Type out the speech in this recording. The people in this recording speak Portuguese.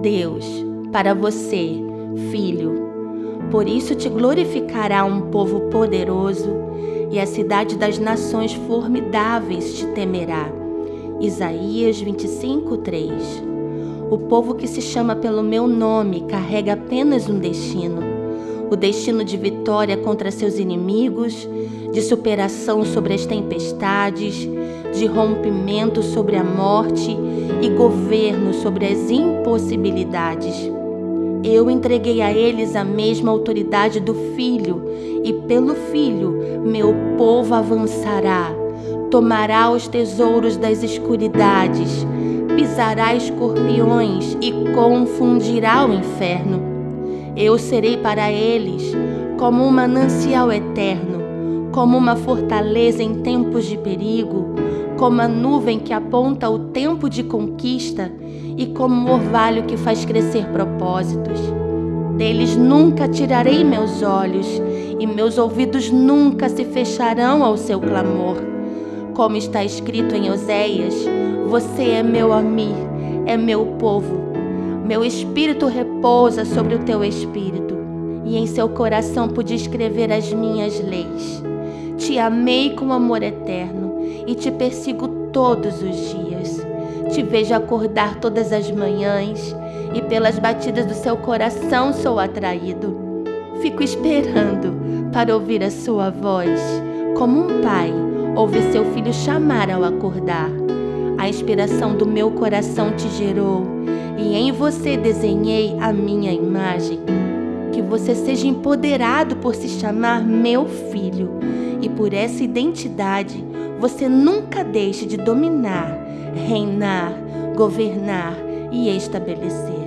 Deus, para você, filho. Por isso te glorificará um povo poderoso, e a cidade das nações formidáveis te temerá. Isaías 25, 3 O povo que se chama pelo meu nome carrega apenas um destino: o destino de vitória contra seus inimigos, de superação sobre as tempestades, de rompimento sobre a morte e governo sobre as impossibilidades. Eu entreguei a eles a mesma autoridade do Filho, e pelo Filho meu povo avançará, tomará os tesouros das escuridades, pisará escorpiões e confundirá o inferno. Eu serei para eles como um manancial eterno, como uma fortaleza em tempos de perigo, como a nuvem que aponta o tempo de conquista e como o orvalho que faz crescer propósitos. Deles nunca tirarei meus olhos, e meus ouvidos nunca se fecharão ao seu clamor. Como está escrito em Oséias: Você é meu amigo, é meu povo. Meu espírito repousa sobre o teu espírito, e em seu coração pude escrever as minhas leis. Te amei com amor eterno e te persigo todos os dias. Te vejo acordar todas as manhãs e pelas batidas do seu coração sou atraído. Fico esperando para ouvir a sua voz, como um pai ouve seu filho chamar ao acordar. A inspiração do meu coração te gerou e em você desenhei a minha imagem. Que você seja empoderado por se chamar meu filho e por essa identidade você nunca deixe de dominar, reinar, governar e estabelecer.